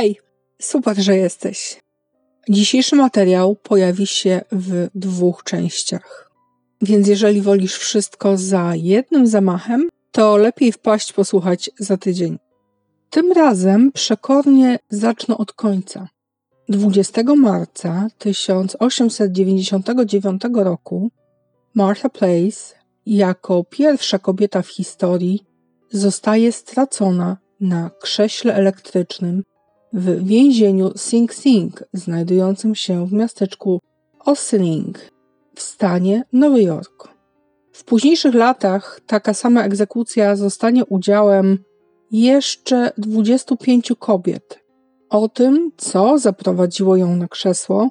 Hej, super, że jesteś. Dzisiejszy materiał pojawi się w dwóch częściach. Więc jeżeli wolisz wszystko za jednym zamachem, to lepiej wpaść posłuchać za tydzień. Tym razem przekornie zacznę od końca. 20 marca 1899 roku Martha Place, jako pierwsza kobieta w historii, zostaje stracona na krześle elektrycznym w więzieniu Sing Sing, znajdującym się w miasteczku Ossining w stanie Nowy Jork. W późniejszych latach taka sama egzekucja zostanie udziałem jeszcze 25 kobiet. O tym, co zaprowadziło ją na krzesło,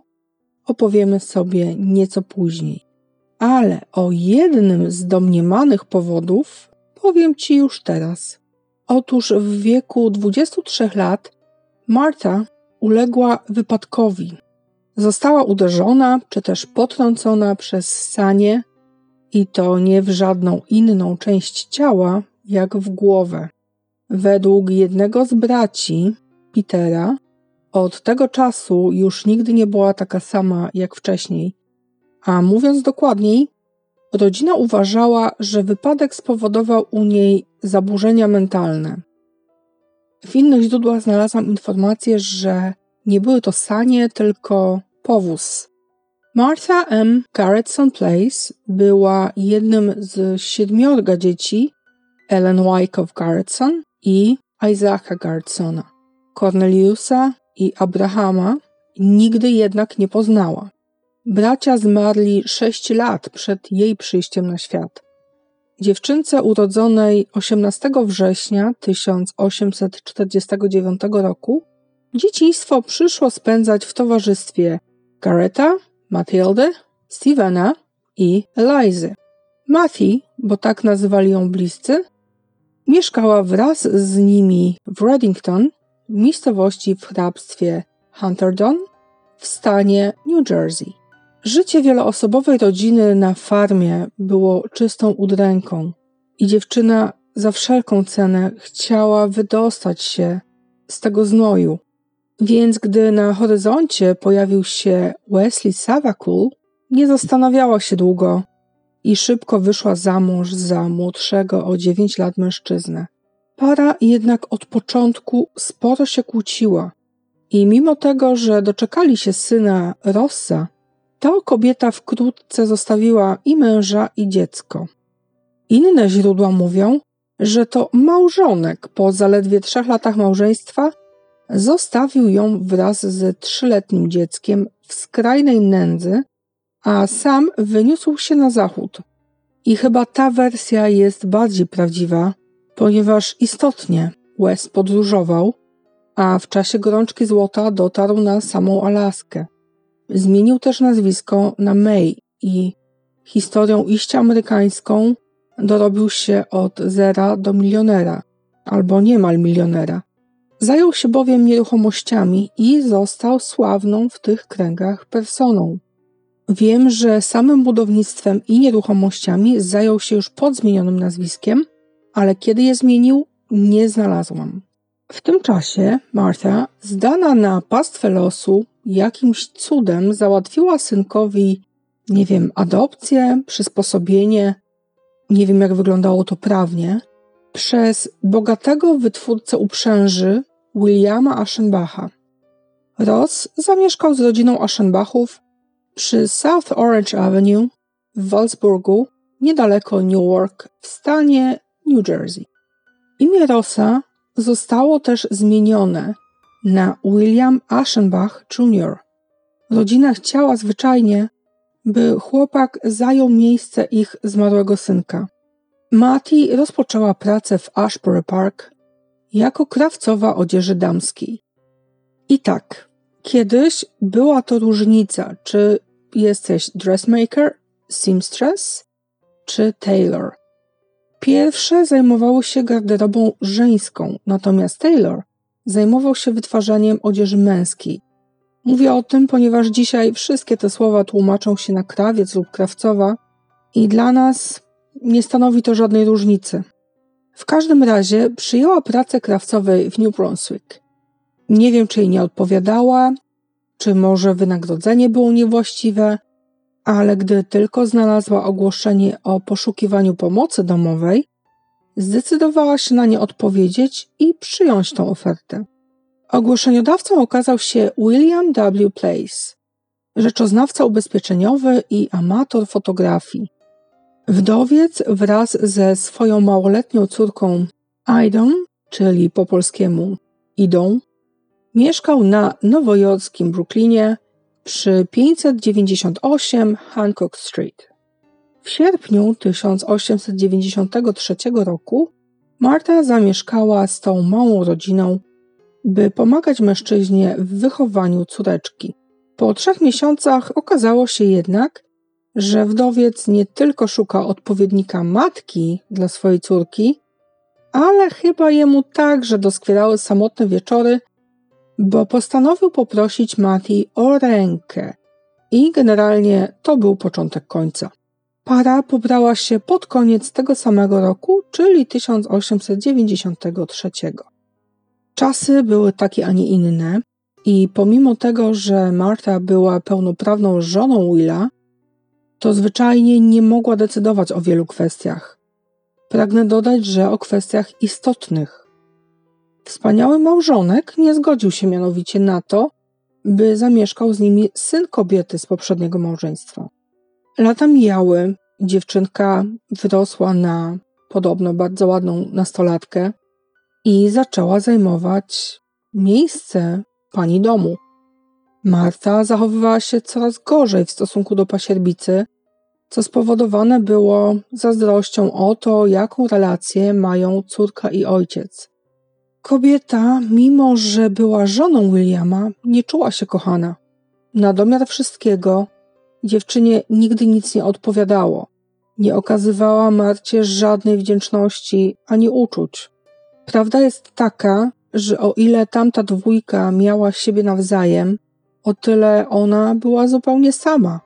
opowiemy sobie nieco później. Ale o jednym z domniemanych powodów powiem Ci już teraz. Otóż w wieku 23 lat Marta uległa wypadkowi. Została uderzona czy też potrącona przez sanie i to nie w żadną inną część ciała, jak w głowę. Według jednego z braci, Petera, od tego czasu już nigdy nie była taka sama jak wcześniej. A mówiąc dokładniej, rodzina uważała, że wypadek spowodował u niej zaburzenia mentalne. W innych źródłach znalazłam informację, że nie były to sanie, tylko powóz. Martha M. Garretson Place była jednym z siedmiorga dzieci Ellen Wyckoff Garretson i Isaaca Garretsona. Corneliusa i Abrahama nigdy jednak nie poznała. Bracia zmarli sześć lat przed jej przyjściem na świat. Dziewczynce urodzonej 18 września 1849 roku dzieciństwo przyszło spędzać w towarzystwie Gareta, Matildy, Stevena i Elizy. Matthew, bo tak nazywali ją bliscy, mieszkała wraz z nimi w Reddington, miejscowości w hrabstwie Hunterdon w stanie New Jersey. Życie wieloosobowej rodziny na farmie było czystą udręką i dziewczyna za wszelką cenę chciała wydostać się z tego znoju. Więc gdy na horyzoncie pojawił się Wesley Savakul, nie zastanawiała się długo i szybko wyszła za mąż za młodszego o dziewięć lat mężczyznę. Para jednak od początku sporo się kłóciła i mimo tego, że doczekali się syna Rossa, to kobieta wkrótce zostawiła i męża, i dziecko. Inne źródła mówią, że to małżonek po zaledwie trzech latach małżeństwa zostawił ją wraz z trzyletnim dzieckiem w skrajnej nędzy, a sam wyniósł się na zachód. I chyba ta wersja jest bardziej prawdziwa, ponieważ istotnie Wes podróżował, a w czasie gorączki złota dotarł na samą Alaskę. Zmienił też nazwisko na May i historią iście amerykańską dorobił się od zera do milionera, albo niemal milionera. Zajął się bowiem nieruchomościami i został sławną w tych kręgach personą. Wiem, że samym budownictwem i nieruchomościami zajął się już pod zmienionym nazwiskiem, ale kiedy je zmienił, nie znalazłam. W tym czasie Martha, zdana na pastwę losu, jakimś cudem załatwiła synkowi, nie wiem, adopcję, przysposobienie, nie wiem jak wyglądało to prawnie, przez bogatego wytwórcę uprzęży Williama Aschenbacha. Ross zamieszkał z rodziną Aschenbachów przy South Orange Avenue w Walsburgu, niedaleko Newark w stanie New Jersey. Imię Rossa zostało też zmienione na William Aschenbach Jr. Rodzina chciała zwyczajnie, by chłopak zajął miejsce ich zmarłego synka. Mati rozpoczęła pracę w Ashbury Park jako krawcowa odzieży damskiej. I tak, kiedyś była to różnica, czy jesteś dressmaker, seamstress czy tailor. Pierwsze zajmowały się garderobą żeńską, natomiast Taylor zajmował się wytwarzaniem odzieży męskiej. Mówię o tym, ponieważ dzisiaj wszystkie te słowa tłumaczą się na krawiec lub krawcowa i dla nas nie stanowi to żadnej różnicy. W każdym razie przyjęła pracę krawcowej w New Brunswick. Nie wiem, czy jej nie odpowiadała, czy może wynagrodzenie było niewłaściwe, ale gdy tylko znalazła ogłoszenie o poszukiwaniu pomocy domowej, zdecydowała się na nie odpowiedzieć i przyjąć tą ofertę. Ogłoszeniodawcą okazał się William W. Place, rzeczoznawca ubezpieczeniowy i amator fotografii. Wdowiec wraz ze swoją małoletnią córką Idą, czyli po polskiemu Idą, mieszkał na nowojorskim Brooklynie przy 598 Hancock Street. W sierpniu 1893 roku Marta zamieszkała z tą małą rodziną, by pomagać mężczyźnie w wychowaniu córeczki. Po trzech miesiącach okazało się jednak, że wdowiec nie tylko szuka odpowiednika matki dla swojej córki, ale chyba jemu także doskwierały samotne wieczory, bo postanowił poprosić Mati o rękę. I generalnie to był początek końca. Para pobrała się pod koniec tego samego roku, czyli 1893. Czasy były takie, a nie inne, i pomimo tego, że Marta była pełnoprawną żoną Willa, to zwyczajnie nie mogła decydować o wielu kwestiach. Pragnę dodać, że o kwestiach istotnych. Wspaniały małżonek nie zgodził się mianowicie na to, by zamieszkał z nimi syn kobiety z poprzedniego małżeństwa. Lata mijały, dziewczynka wyrosła na podobno bardzo ładną nastolatkę i zaczęła zajmować miejsce pani domu. Marta zachowywała się coraz gorzej w stosunku do pasierbicy, co spowodowane było zazdrością o to, jaką relację mają córka i ojciec. Kobieta, mimo że była żoną Williama, nie czuła się kochana. Na domiar wszystkiego, dziewczynie nigdy nic nie odpowiadało. Nie okazywała Marcie żadnej wdzięczności ani uczuć. Prawda jest taka, że o ile tamta dwójka miała siebie nawzajem, o tyle ona była zupełnie sama.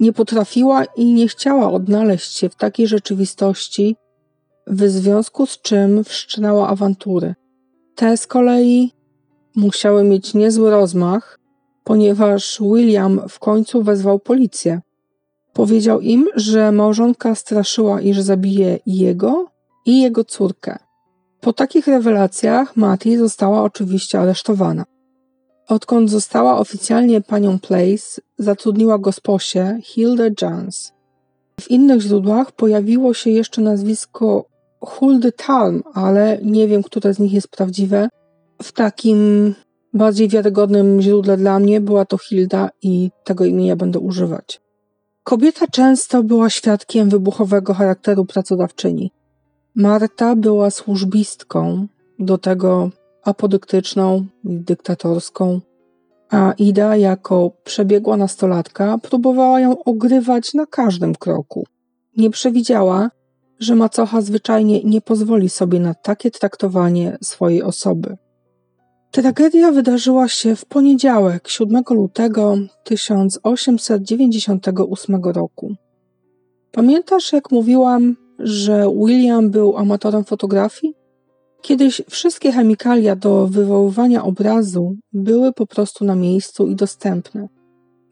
Nie potrafiła i nie chciała odnaleźć się w takiej rzeczywistości, w związku z czym wszczynała awantury. Te z kolei musiały mieć niezły rozmach, ponieważ William w końcu wezwał policję. Powiedział im, że małżonka straszyła, iż zabije jego i jego córkę. Po takich rewelacjach Matty została oczywiście aresztowana. Odkąd została oficjalnie panią Place, zatrudniła gosposię Hilda Jones. W innych źródłach pojawiło się jeszcze nazwisko Huldy Talm, ale nie wiem, które z nich jest prawdziwe. W takim bardziej wiarygodnym źródle dla mnie była to Hilda i tego imienia będę używać. Kobieta często była świadkiem wybuchowego charakteru pracodawczyni. Marta była służbistką, do tego apodyktyczną i dyktatorską, a Ida jako przebiegła nastolatka próbowała ją ogrywać na każdym kroku. Nie przewidziała, że macocha zwyczajnie nie pozwoli sobie na takie traktowanie swojej osoby. Tragedia wydarzyła się w poniedziałek, 7 lutego 1898 roku. Pamiętasz, jak mówiłam, że William był amatorem fotografii? Kiedyś wszystkie chemikalia do wywoływania obrazu były po prostu na miejscu i dostępne.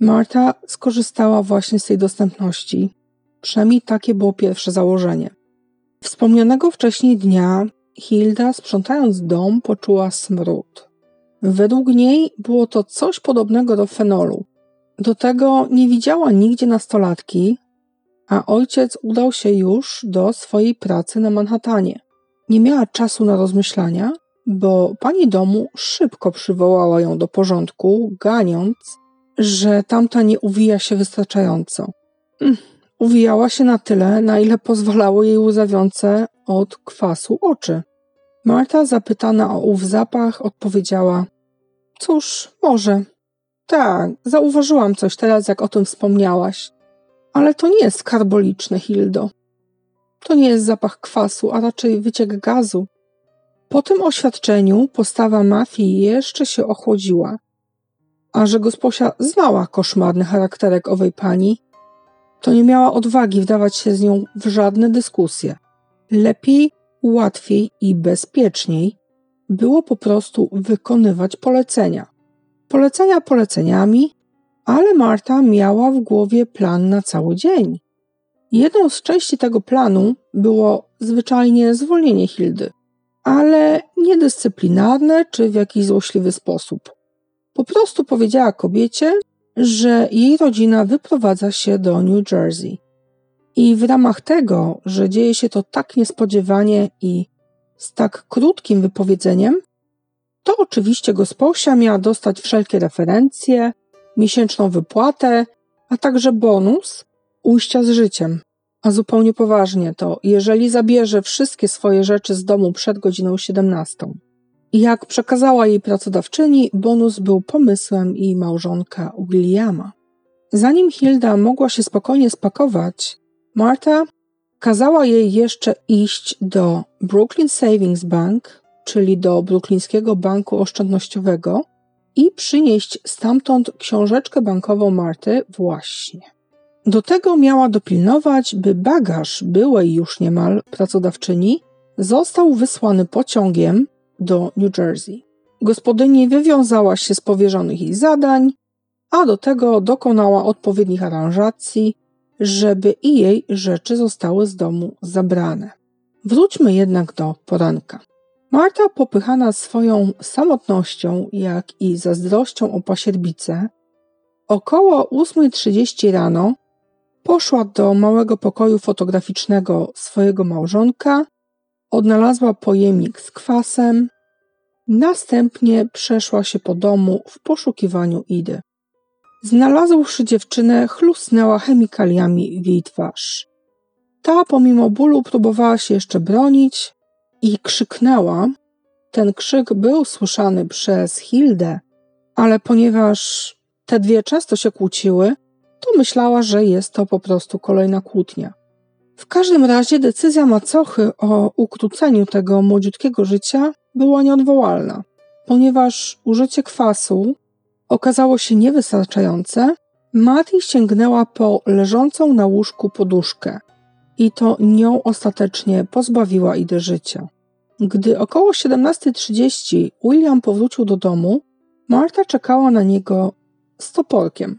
Marta skorzystała właśnie z tej dostępności. Przynajmniej takie było pierwsze założenie. Wspomnianego wcześniej dnia Hilda, sprzątając dom, poczuła smród. Według niej było to coś podobnego do fenolu. Do tego nie widziała nigdzie nastolatki, a ojciec udał się już do swojej pracy na Manhattanie. Nie miała czasu na rozmyślania, bo pani domu szybko przywołała ją do porządku, ganiąc, że tamta nie uwija się wystarczająco. Mm, uwijała się na tyle, na ile pozwalało jej łzawiące od kwasu oczy. Marta, zapytana o ów zapach, odpowiedziała: Cóż, może. Tak, zauważyłam coś teraz, jak o tym wspomniałaś. Ale to nie jest karboliczne, Hildo. To nie jest zapach kwasu, a raczej wyciek gazu. Po tym oświadczeniu postawa mafii jeszcze się ochłodziła. A że gosposia znała koszmarny charakterek owej pani, to nie miała odwagi wdawać się z nią w żadne dyskusje. Lepiej, łatwiej i bezpieczniej było po prostu wykonywać polecenia. Polecenia poleceniami, ale Marta miała w głowie plan na cały dzień. Jedną z części tego planu było zwyczajnie zwolnienie Hildy, ale niedyscyplinarne czy w jakiś złośliwy sposób. Po prostu powiedziała kobiecie, że jej rodzina wyprowadza się do New Jersey. I w ramach tego, że dzieje się to tak niespodziewanie i z tak krótkim wypowiedzeniem, to oczywiście gosposia miała dostać wszelkie referencje, miesięczną wypłatę, a także bonus ujścia z życiem. A zupełnie poważnie to, jeżeli zabierze wszystkie swoje rzeczy z domu przed godziną 17. Jak przekazała jej pracodawczyni, bonus był pomysłem jej małżonka Williama. Zanim Hilda mogła się spokojnie spakować, Marta kazała jej jeszcze iść do Brooklyn Savings Bank, czyli do Brooklyńskiego Banku Oszczędnościowego i przynieść stamtąd książeczkę bankową Marty właśnie. Do tego miała dopilnować, by bagaż byłej już niemal pracodawczyni został wysłany pociągiem do New Jersey. Gospodyni wywiązała się z powierzonych jej zadań, a do tego dokonała odpowiednich aranżacji, żeby i jej rzeczy zostały z domu zabrane. Wróćmy jednak do poranka. Marta, popychana swoją samotnością, jak i zazdrością o pasierbicę, około 8.30 rano poszła do małego pokoju fotograficznego swojego małżonka, odnalazła pojemnik z kwasem, następnie przeszła się po domu w poszukiwaniu Idy. Znalazłszy dziewczynę, chlusnęła chemikaliami w jej twarz. Ta pomimo bólu próbowała się jeszcze bronić i krzyknęła. Ten krzyk był słyszany przez Hildę, ale ponieważ te dwie często się kłóciły, to myślała, że jest to po prostu kolejna kłótnia. W każdym razie decyzja macochy o ukróceniu tego młodziutkiego życia była nieodwołalna, ponieważ użycie kwasu okazało się niewystarczające, Mati sięgnęła po leżącą na łóżku poduszkę i to nią ostatecznie pozbawiła Idy życia. Gdy około 17.30 William powrócił do domu, Marta czekała na niego z toporkiem.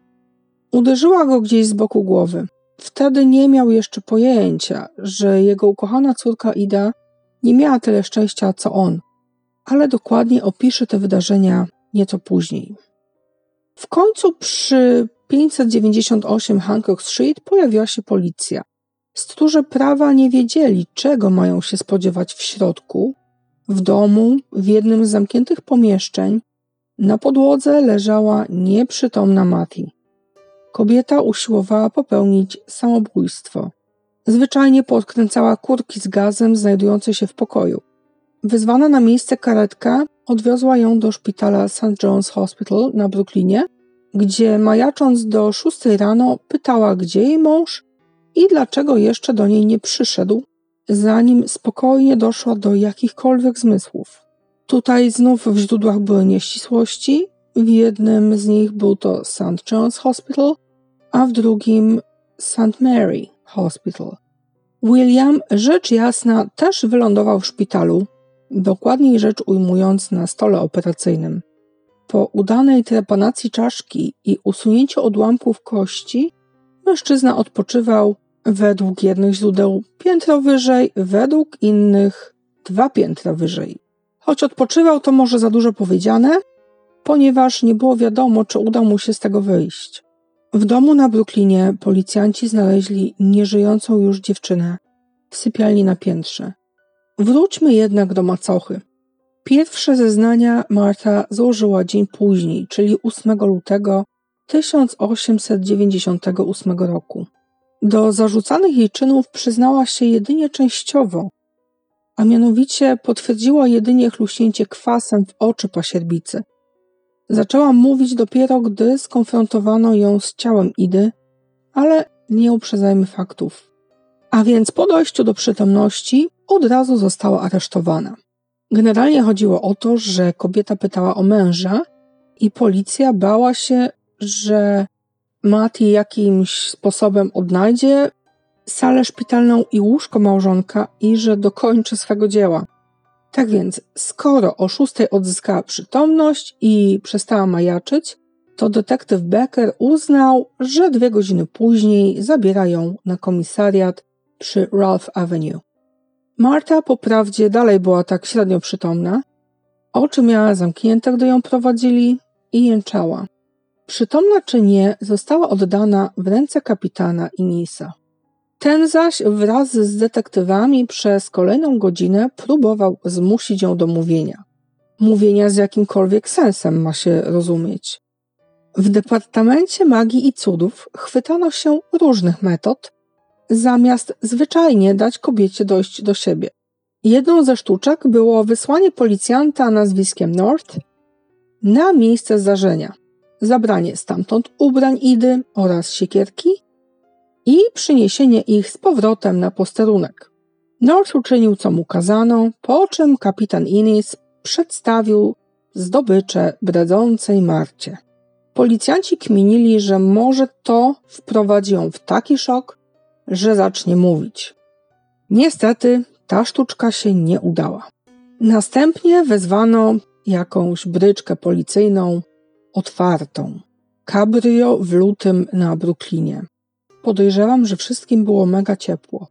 Uderzyła go gdzieś z boku głowy. Wtedy nie miał jeszcze pojęcia, że jego ukochana córka Ida nie miała tyle szczęścia co on, ale dokładnie opisze te wydarzenia nieco później. W końcu przy 598 Hancock Street pojawiła się policja. Stróże prawa nie wiedzieli, czego mają się spodziewać w środku. W domu, w jednym z zamkniętych pomieszczeń, na podłodze leżała nieprzytomna Mati. Kobieta usiłowała popełnić samobójstwo. Zwyczajnie podkręcała kurki z gazem znajdujące się w pokoju. Wyzwana na miejsce karetka odwiozła ją do szpitala St. John's Hospital na Brooklynie, gdzie majacząc do szóstej rano pytała, gdzie jej mąż i dlaczego jeszcze do niej nie przyszedł, zanim spokojnie doszła do jakichkolwiek zmysłów. Tutaj znów w źródłach były nieścisłości. W jednym z nich był to St. John's Hospital, a w drugim St. Mary Hospital. William, rzecz jasna, też wylądował w szpitalu, dokładniej rzecz ujmując na stole operacyjnym. Po udanej trepanacji czaszki i usunięciu odłamków kości, mężczyzna odpoczywał według jednych źródeł piętro wyżej, według innych dwa piętra wyżej. Choć odpoczywał, to może za dużo powiedziane, ponieważ nie było wiadomo, czy uda mu się z tego wyjść. W domu na Brooklynie policjanci znaleźli nieżyjącą już dziewczynę w sypialni na piętrze. Wróćmy jednak do macochy. Pierwsze zeznania Marta złożyła dzień później, czyli 8 lutego 1898 roku. Do zarzucanych jej czynów przyznała się jedynie częściowo, a mianowicie potwierdziła jedynie chluśnięcie kwasem w oczy pasierbicy. Zaczęła mówić dopiero, gdy skonfrontowano ją z ciałem Idy, ale nie uprzedzajmy faktów. A więc po dojściu do przytomności od razu została aresztowana. Generalnie chodziło o to, że kobieta pytała o męża i policja bała się, że Mati jakimś sposobem odnajdzie salę szpitalną i łóżko małżonka i że dokończy swego dzieła. Tak więc, skoro o szóstej odzyskała przytomność i przestała majaczyć, to detektyw Becker uznał, że dwie godziny później zabiera ją na komisariat przy Ralph Avenue. Marta po prawdzie dalej była tak średnio przytomna. Oczy miała zamknięte, gdy ją prowadzili i jęczała. Przytomna czy nie, została oddana w ręce kapitana Inisa. Ten zaś wraz z detektywami przez kolejną godzinę próbował zmusić ją do mówienia. Mówienia z jakimkolwiek sensem ma się rozumieć. W Departamencie Magii i Cudów chwytano się różnych metod, zamiast zwyczajnie dać kobiecie dojść do siebie. Jedną ze sztuczek było wysłanie policjanta nazwiskiem North na miejsce zdarzenia, zabranie stamtąd ubrań Idy oraz siekierki i przyniesienie ich z powrotem na posterunek. North uczynił co mu kazano, po czym kapitan Innis przedstawił zdobycze bredzącej Marcie. Policjanci kminili, że może to wprowadzi ją w taki szok, że zacznie mówić. Niestety ta sztuczka się nie udała. Następnie wezwano jakąś bryczkę policyjną otwartą. Cabrio w lutym na Brooklynie. Podejrzewam, że wszystkim było mega ciepło.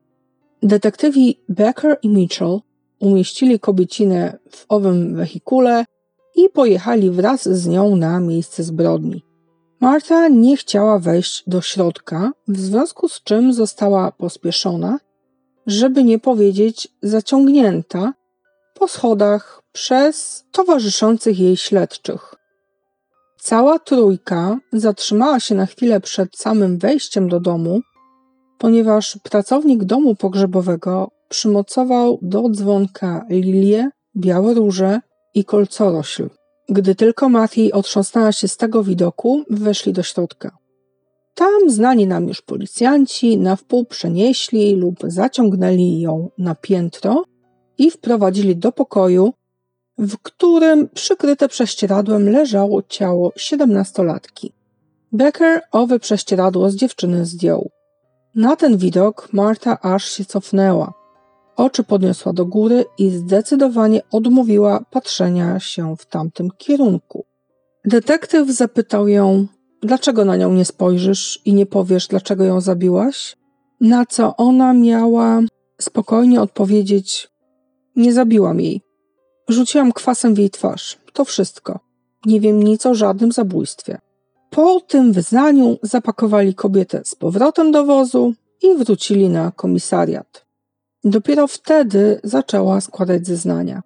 Detektywi Becker i Mitchell umieścili kobiecinę w owym wehikule i pojechali wraz z nią na miejsce zbrodni. Marta nie chciała wejść do środka, w związku z czym została pospieszona, żeby nie powiedzieć zaciągnięta po schodach przez towarzyszących jej śledczych. Cała trójka zatrzymała się na chwilę przed samym wejściem do domu, ponieważ pracownik domu pogrzebowego przymocował do dzwonka lilię, białe róże i kolcorośl. Gdy tylko Matthew otrząsnęła się z tego widoku, weszli do środka. Tam znani nam już policjanci na wpół przenieśli lub zaciągnęli ją na piętro i wprowadzili do pokoju, w którym przykryte prześcieradłem leżało ciało siedemnastolatki. Becker owe prześcieradło z dziewczyny zdjął. Na ten widok Marta aż się cofnęła. Oczy podniosła do góry i zdecydowanie odmówiła patrzenia się w tamtym kierunku. Detektyw zapytał ją, dlaczego na nią nie spojrzysz i nie powiesz, dlaczego ją zabiłaś? Na co ona miała spokojnie odpowiedzieć: Nie zabiłam jej. Rzuciłam kwasem w jej twarz. To wszystko. Nie wiem nic o żadnym zabójstwie. Po tym wyznaniu zapakowali kobietę z powrotem do wozu i wrócili na komisariat. Dopiero wtedy zaczęła składać zeznania.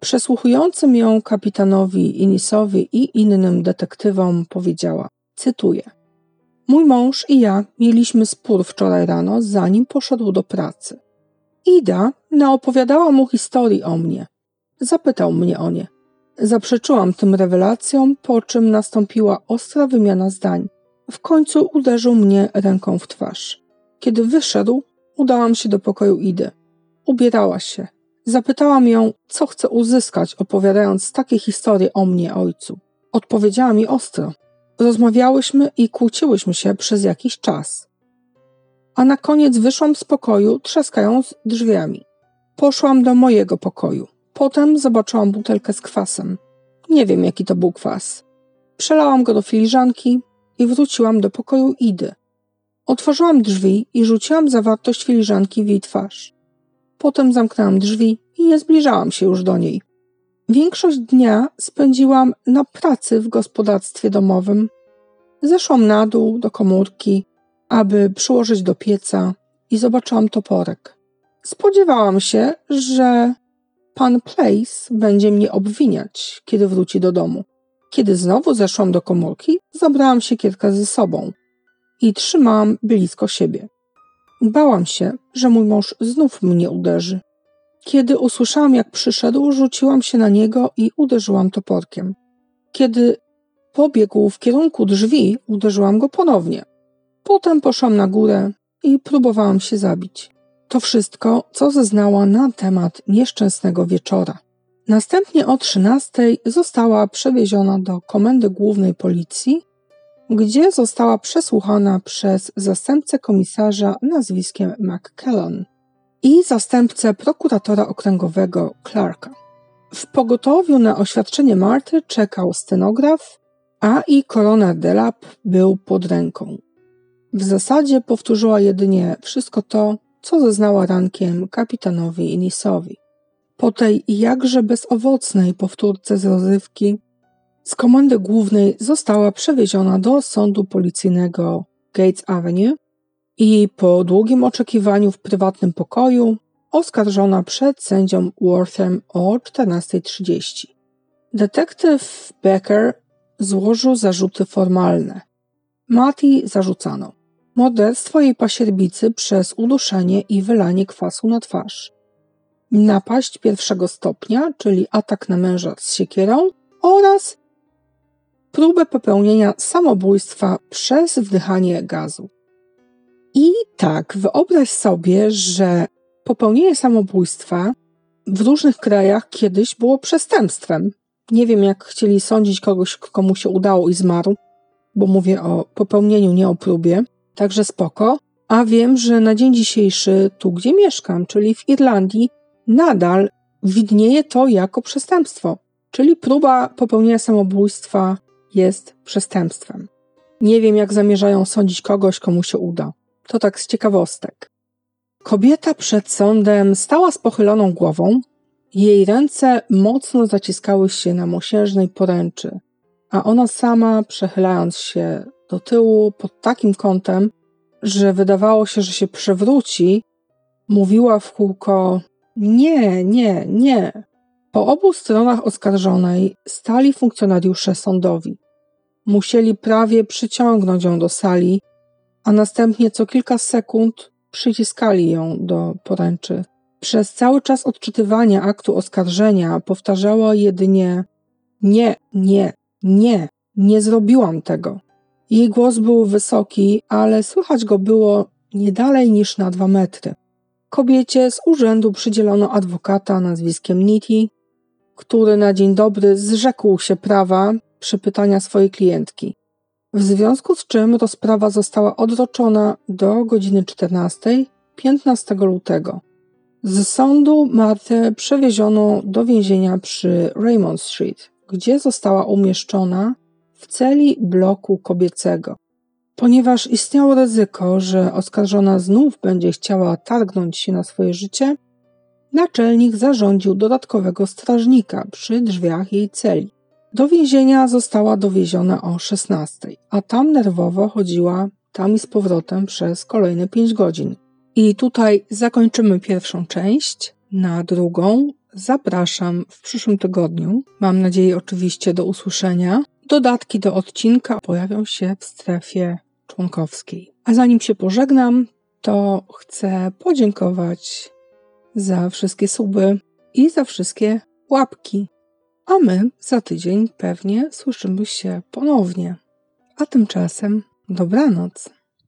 Przesłuchującym ją kapitanowi Inisowi i innym detektywom powiedziała, cytuję: Mój mąż i ja mieliśmy spór wczoraj rano, zanim poszedł do pracy. Ida naopowiadała mu historii o mnie. Zapytał mnie o nie. Zaprzeczyłam tym rewelacjom, po czym nastąpiła ostra wymiana zdań. W końcu uderzył mnie ręką w twarz. Kiedy wyszedł, udałam się do pokoju Idy. Ubierała się. Zapytałam ją, co chce uzyskać, opowiadając takie historie o mnie, ojcu. Odpowiedziała mi ostro. Rozmawiałyśmy i kłóciłyśmy się przez jakiś czas. A na koniec wyszłam z pokoju, trzaskając drzwiami. Poszłam do mojego pokoju. Potem zobaczyłam butelkę z kwasem. Nie wiem, jaki to był kwas. Przelałam go do filiżanki i wróciłam do pokoju Idy. Otworzyłam drzwi i rzuciłam zawartość filiżanki w jej twarz. Potem zamknęłam drzwi i nie zbliżałam się już do niej. Większość dnia spędziłam na pracy w gospodarstwie domowym. Zeszłam na dół do komórki, aby przyłożyć do pieca i zobaczyłam toporek. Spodziewałam się, że pan Place będzie mnie obwiniać, kiedy wróci do domu. Kiedy znowu zeszłam do komórki, zabrałam siekierkę ze sobą i trzymałam blisko siebie. Bałam się, że mój mąż znów mnie uderzy. Kiedy usłyszałam, jak przyszedł, rzuciłam się na niego i uderzyłam toporkiem. Kiedy pobiegł w kierunku drzwi, uderzyłam go ponownie. Potem poszłam na górę i próbowałam się zabić. To wszystko, co zeznała na temat nieszczęsnego wieczora. Następnie o 13 została przewieziona do komendy głównej policji, gdzie została przesłuchana przez zastępcę komisarza nazwiskiem McKellon i zastępcę prokuratora okręgowego Clarka. W pogotowiu na oświadczenie Marty czekał stenograf, a i koroner Delap był pod ręką. W zasadzie powtórzyła jedynie wszystko to, co zeznała rankiem kapitanowi Inisowi. Po tej jakże bezowocnej powtórce z rozrywki, z komendy głównej została przewieziona do sądu policyjnego Gates Avenue i po długim oczekiwaniu w prywatnym pokoju oskarżona przed sędzią Worthem o 14.30. Detektyw Becker złożył zarzuty formalne. Mati zarzucano morderstwo jej pasierbicy przez uduszenie i wylanie kwasu na twarz, napaść pierwszego stopnia, czyli atak na męża z siekierą oraz próbę popełnienia samobójstwa przez wdychanie gazu. I tak, wyobraź sobie, że popełnienie samobójstwa w różnych krajach kiedyś było przestępstwem. Nie wiem, jak chcieli sądzić kogoś, komu się udało i zmarł, bo mówię o popełnieniu, nie o próbie, także spoko. A wiem, że na dzień dzisiejszy, tu gdzie mieszkam, czyli w Irlandii, nadal widnieje to jako przestępstwo, czyli próba popełnienia samobójstwa jest przestępstwem. Nie wiem, jak zamierzają sądzić kogoś, komu się uda. To tak z ciekawostek. Kobieta przed sądem stała z pochyloną głową. Jej ręce mocno zaciskały się na mosiężnej poręczy, a ona sama, przechylając się do tyłu pod takim kątem, że wydawało się, że się przewróci, mówiła w kółko: Nie, nie, nie. Po obu stronach oskarżonej stali funkcjonariusze sądowi. Musieli prawie przyciągnąć ją do sali, a następnie co kilka sekund przyciskali ją do poręczy. Przez cały czas odczytywania aktu oskarżenia powtarzała jedynie: Nie, nie, nie, nie zrobiłam tego. Jej głos był wysoki, ale słychać go było nie dalej niż na dwa metry. Kobiecie z urzędu przydzielono adwokata nazwiskiem Niti, który na dzień dobry zrzekł się prawa przepytania swojej klientki. W związku z czym rozprawa została odroczona do godziny 14 15 lutego. Z sądu Martę przewieziono do więzienia przy Raymond Street, gdzie została umieszczona w celi bloku kobiecego. Ponieważ istniało ryzyko, że oskarżona znów będzie chciała targnąć się na swoje życie, naczelnik zarządził dodatkowego strażnika przy drzwiach jej celi. Do więzienia została dowieziona o 16, a tam nerwowo chodziła tam i z powrotem przez kolejne 5 godzin. I tutaj zakończymy pierwszą część. Na drugą zapraszam w przyszłym tygodniu. Mam nadzieję oczywiście do usłyszenia. Dodatki do odcinka pojawią się w strefie członkowskiej. A zanim się pożegnam, to chcę podziękować za wszystkie suby i za wszystkie łapki. A my za tydzień pewnie słyszymy się ponownie. A tymczasem dobranoc.